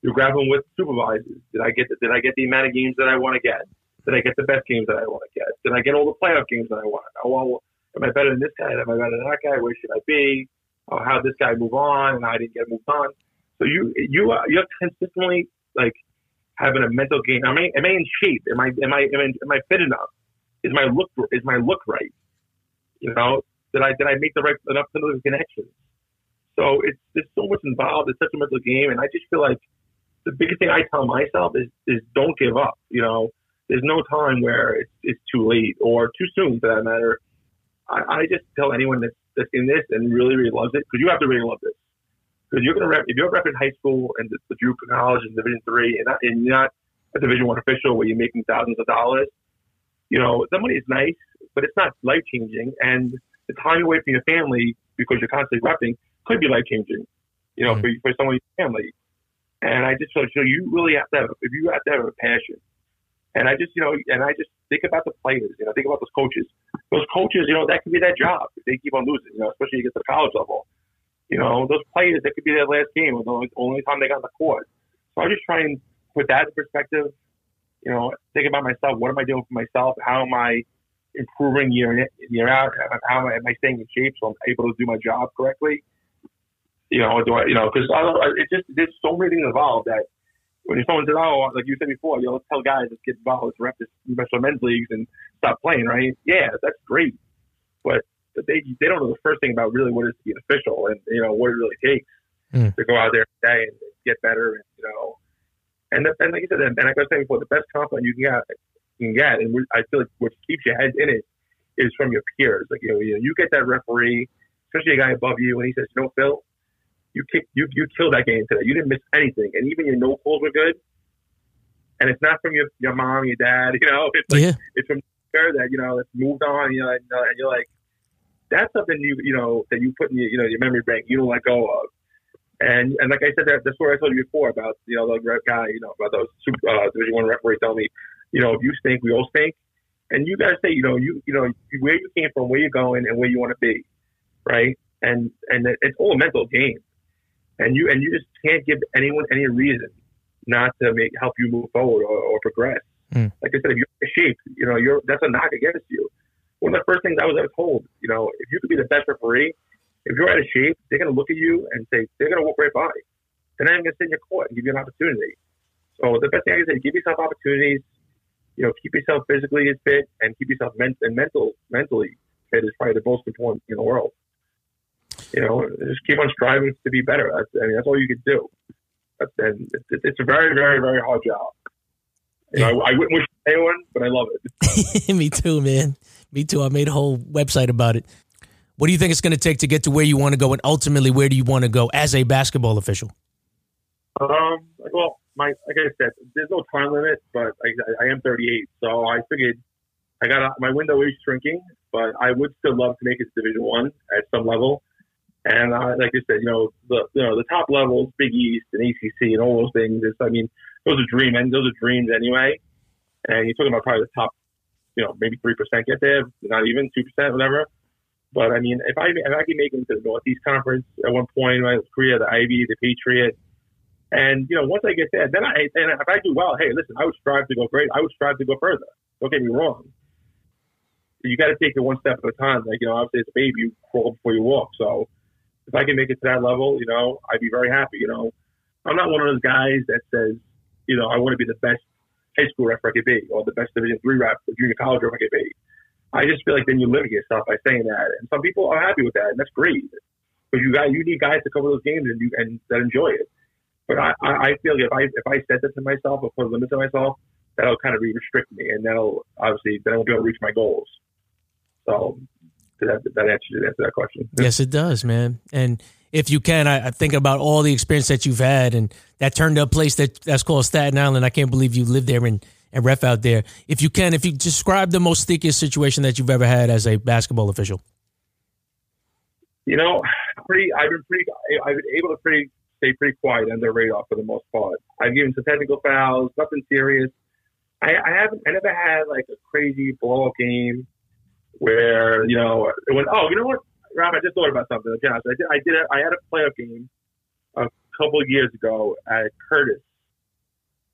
You're grappling with supervisors. Did I get the, did I get the amount of games that I want to get? Did I get the best games that I want to get? Did I get all the playoff games that I want? Oh well, am I better than this guy? Am I better than that guy? Where should I be? Oh, how did this guy move on and I didn't get moved on? So you you are you're consistently like having a mental game. Am I am I in shape? Am I am I am I, am I fit enough? Is my look is my look right? You know, did I did I make the right enough connections? So it's there's so much involved. It's such a mental game, and I just feel like the biggest thing I tell myself is is don't give up. You know, there's no time where it's, it's too late or too soon for that matter. I, I just tell anyone that's, that's in this and really really loves it because you have to really love this because you're going to rep if you're repping high school and the, the Drew College and Division three, and, not, and you're not a Division one official where you're making thousands of dollars. You know, the money is nice, but it's not life changing, and the time away from your family because you're constantly repping could be life changing. You know, mm-hmm. for for someone in your family. And I just feel so you really have to have if you have to have a passion. And I just you know, and I just think about the players. You know, think about those coaches. Those coaches, you know, that could be their job if they keep on losing. You know, especially get the college level you know, those players, that could be their last game or the only, time they got on the court. So I just try and put that in perspective. You know, think about myself. What am I doing for myself? How am I improving year in, year out? How am I, am I staying in shape so I'm able to do my job correctly? You know, do I, you know, because it just there's so many things involved that when someone says, "Oh, like you said before, you know, tell guys let's get involved, let's rep this special men's leagues and stop playing," right? Yeah, that's great, but but they they don't know the first thing about really what it is to be an official and you know what it really takes mm. to go out there today and get better and you know and the, and like you said and, and like I was saying before the best compliment you can get you can get and I feel like what keeps your head in it is from your peers like you know you, know, you get that referee especially a guy above you and he says you know Phil you kick you you killed that game today you didn't miss anything and even your no calls were good and it's not from your your mom your dad you know it's like yeah. it's from that you know it's moved on you know and, uh, and you're like that's something you you know that you put in your you know your memory bank you don't let go of. And and like I said, that the story I told you before about you know the guy you know about those super, uh, Division One referee telling me, you know, if you stink, we all stink. and you gotta say, you know, you you know where you came from, where you're going, and where you want to be, right? And and it's all a mental game, and you and you just can't give anyone any reason not to make help you move forward or, or progress. Mm. Like I said, if you're in shape, you know, you're that's a knock against you. One of the first things I was ever told, you know, if you could be the best referee, if you're out of shape, they're gonna look at you and say they're gonna walk right by. They're not even gonna sit in your court and give you an opportunity. So the best thing I can say, give yourself opportunities. You know, keep yourself physically fit and keep yourself men- and mental mentally fit is probably the most important in the world. You know, just keep on striving to be better. That's, I mean, that's all you can do. And it's, it's a very, very, very hard job. You know, I, I, wouldn't wish anyone, but I love it. Me too, man. Me too. I made a whole website about it. What do you think it's going to take to get to where you want to go, and ultimately, where do you want to go as a basketball official? Um, well, my like I said, there's no time limit, but I, I am 38, so I figured I got my window is shrinking, but I would still love to make it to Division One at some level. And uh, like I said, you know the you know the top levels, Big East and ACC and all those things. Is, I mean, those are dream and those are dreams anyway. And you're talking about probably the top, you know, maybe three percent get there, not even two percent, whatever. But I mean, if I if I can make it to the Northeast Conference at one point, my career, the Ivy, the Patriot, and you know, once I get there, then I and if I do well, hey, listen, I would strive to go great. I would strive to go further. Don't get me wrong. You got to take it one step at a time. Like you know, obviously, as a baby, you crawl before you walk. So if I can make it to that level, you know, I'd be very happy. You know, I'm not one of those guys that says, you know, I want to be the best high school ref I could be, or the best Division three ref, or junior college ref I could be. I just feel like then you limit yourself by saying that, and some people are happy with that, and that's great. But you got you need guys to cover those games and you and that enjoy it. But I, I feel like if I if I set that to myself or put a limit to myself, that'll kind of restrict me, and that'll obviously then I won't be able to reach my goals. So that that answers answer that question. Yes, it does, man. And if you can, I, I, think about all the experience that you've had, and that turned up place that that's called Staten Island. I can't believe you lived there and and ref out there. If you can, if you describe the most stickiest situation that you've ever had as a basketball official. You know, pretty. I've been pretty. I've been able to pretty stay pretty quiet under the radar for the most part. I've given some technical fouls, nothing serious. I, I haven't, I never had like a crazy blowout game where you know it went. Oh, you know what, Rob? I just thought about something. Okay, I did. I did. I had a playoff game a couple of years ago at Curtis,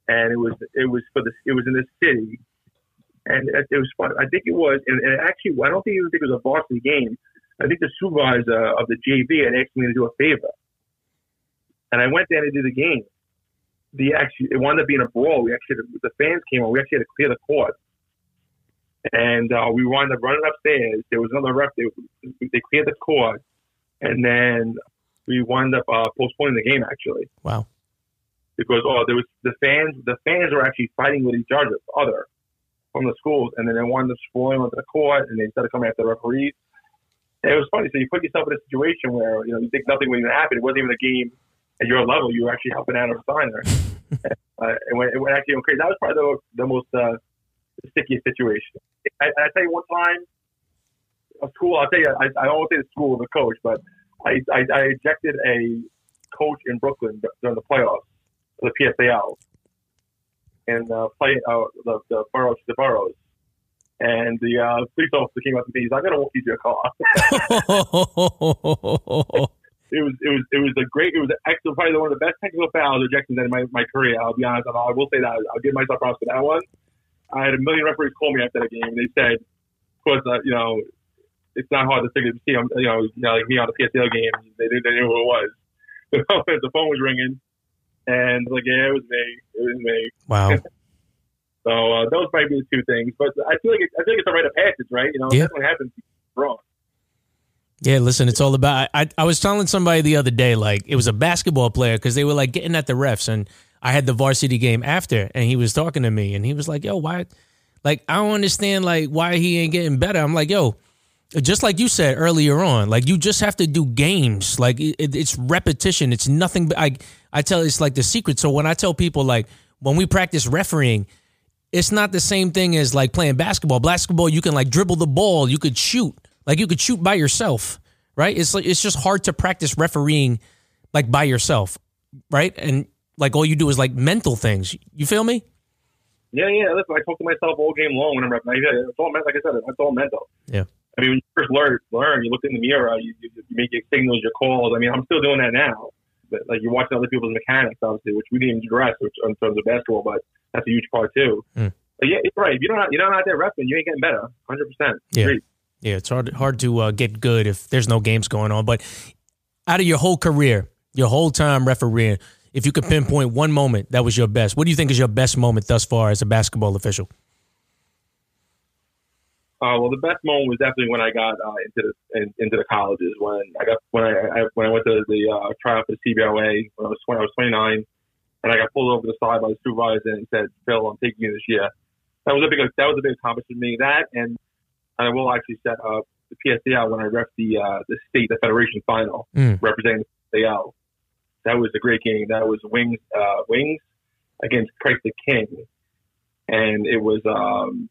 and it was it was for the it was in the city, and it, it was fun. I think it was, and, and actually, I don't think even think it was a varsity game. I think the supervisor of the JV had asked me to do a favor and I went there to do the game. The actually it wound up being a brawl. We actually the fans came on. We actually had to clear the court, and uh, we wound up running upstairs. There was another ref. They, they cleared the court, and then we wound up uh, postponing the game actually. Wow. Because oh, there was the fans. The fans were actually fighting with each other, other from the schools, and then they wound up spoiling onto the court, and they started coming after the referees. And it was funny. So you put yourself in a situation where you know you think nothing was going to happen. It wasn't even a game at your level, you were actually helping Adam Steiner. uh, it, went, it went actually crazy. That was probably the, the most uh, stickiest situation. I, I tell you one time, a school. I'll tell you. I, I won't say the school of the coach, but I, I, I ejected a coach in Brooklyn during the playoffs, the PSAL, and uh, play uh, the the boroughs, the boroughs. And the uh, police officer came up to me. He's like, "I'm gonna walk you to your car." it was it was it was a great it was actually probably one of the best technical foul ejections in my, my career. I'll be honest. I will say that I'll give myself props for that one. I had a million referees call me after the game, and they said, "Of course, uh, you know, it's not hard to figure see them, you know, you know, like me on the PSL game. They, they, they knew who it was. the phone was ringing, and like, yeah, it was me. It was me. Wow. so uh, those might be the two things, but I feel like it, I like it's a rite of passage, right? You know, that's what happens wrong. Yeah, listen, it's all about. I, I was telling somebody the other day, like it was a basketball player because they were like getting at the refs, and I had the varsity game after, and he was talking to me, and he was like, "Yo, why? Like, I don't understand, like, why he ain't getting better." I'm like, "Yo, just like you said earlier on, like you just have to do games. Like it, it's repetition. It's nothing. I I tell it's like the secret. So when I tell people like when we practice refereeing, it's not the same thing as like playing basketball. Basketball, you can like dribble the ball, you could shoot. Like you could shoot by yourself, right? It's like it's just hard to practice refereeing like by yourself, right? And like all you do is like mental things. You feel me? Yeah, yeah. Listen, I talk to myself all game long when I'm repping. It's all like I said, it's all mental. Yeah. I mean, when you first learn, learn, you look in the mirror, you, you, you make your signals, your calls. I mean, I'm still doing that now. But like you're watching other people's mechanics, obviously, which we didn't address which, in terms of basketball, but that's a huge part too. Mm. But yeah, you're right. If you're not, you're not out there repping, you ain't getting better. Hundred percent. Yeah. Yeah, it's hard hard to uh, get good if there's no games going on. But out of your whole career, your whole time refereeing, if you could pinpoint one moment that was your best, what do you think is your best moment thus far as a basketball official? Uh, well, the best moment was definitely when I got uh, into the in, into the colleges. When I got when I, I when I went to the uh, tryout for the CBOA when I was 20, I was 29, and I got pulled over the side by the supervisor and said, "Phil, I'm taking you this year." That was a big that was a big accomplishment for me. That and I will actually set up the PSAL when I ref the uh, the state the federation final Mm. representing the PSAL. That was a great game. That was Wings uh, Wings against Christ the King, and it was um,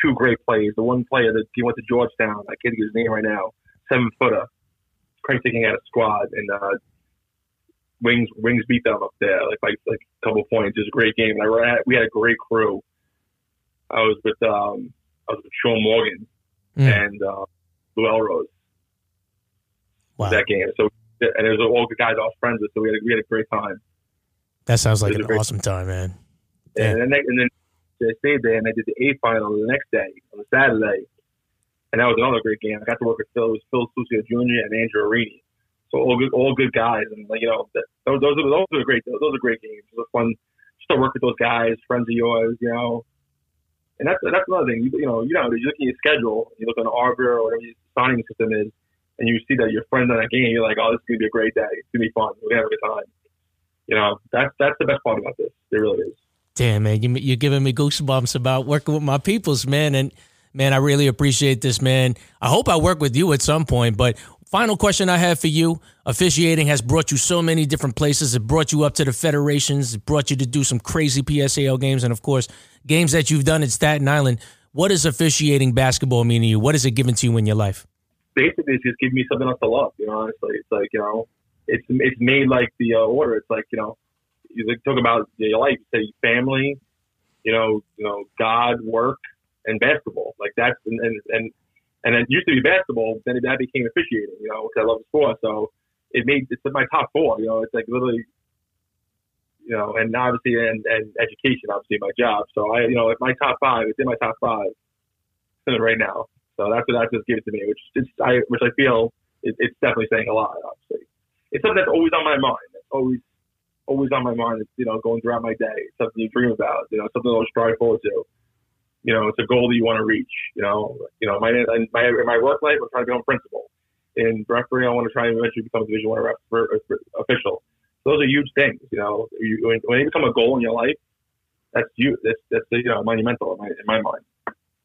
two great plays. The one player that he went to Georgetown, I can't get his name right now, seven footer. Christ the King had a squad, and uh, Wings Wings beat them up there like like like a couple points. It was a great game. And I had, we had a great crew. I was with um, I was with Sean Morgan Mm. and uh, Lou Elrose Wow, that game. So and it was all the guys I was friends with. So we had a, we had a great time. that sounds like an awesome time, man. Yeah. And then they, and then I stayed there and I did the A final the next day on the Saturday, and that was another great game. I got to work with Phil, it was Phil Sucio Jr. and Andrew Arini. So all good, all good guys, and like you know, that, those those are those are great. Those are great games. It was fun just to work with those guys, friends of yours, you know. And that's that's another thing. You, you know, you know, you look at your schedule, you look on Arbiter or whatever your signing system is, and you see that your friends on that game. You're like, oh, this is gonna be a great day. It's gonna be fun. We're gonna have a good time. You know, that's that's the best part about this. It really is. Damn, man, you, you're giving me goosebumps about working with my peoples, man. And man, I really appreciate this, man. I hope I work with you at some point. But final question I have for you: officiating has brought you so many different places. It brought you up to the federations. It brought you to do some crazy PSAL games, and of course, games that you've done at Staten Island. What does officiating basketball mean to you? What has it given to you in your life? Basically it's just giving me something else to love. You know, honestly, it's like you know, it's it's made like the uh, order. It's like you know, you talk about your life, you say family, you know, you know, God, work, and basketball. Like that's and and and, and it used to be basketball, then that became officiating. You know, because I love the sport, so it made it's in my top four. You know, it's like literally. You know, and obviously, and, and education, obviously, my job. So I, you know, it's my top five, it's in my top five right now. So that's what that just gives to me, which is I which I feel it, it's definitely saying a lot. Obviously, it's something that's always on my mind. It's always always on my mind. It's you know going throughout my day. It's something you dream about. You know, something to strive forward to. You know, it's a goal that you want to reach. You know, you know my my in my work life, I'm trying to become principal. In referee, I want to try and eventually become a Division One official. Those are huge things. You know, you, when, when they become a goal in your life, that's you. That's that's you know monumental in my in my mind.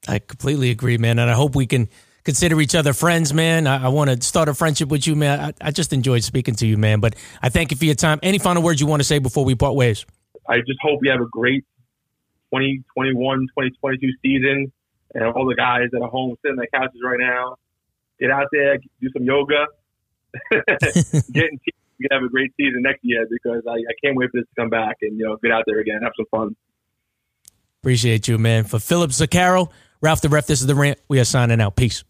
I completely agree, man. And I hope we can consider each other friends, man. I, I want to start a friendship with you, man. I, I just enjoyed speaking to you, man. But I thank you for your time. Any final words you want to say before we part ways? I just hope we have a great 2021, 2022 season. And all the guys that are home sitting on their couches right now, get out there, do some yoga, get in. We can have a great season next year because I, I can't wait for this to come back and you know get out there again, have some fun. Appreciate you, man. For Philip Zuccaro, Ralph the Ref, this is the rant. We are signing out. Peace.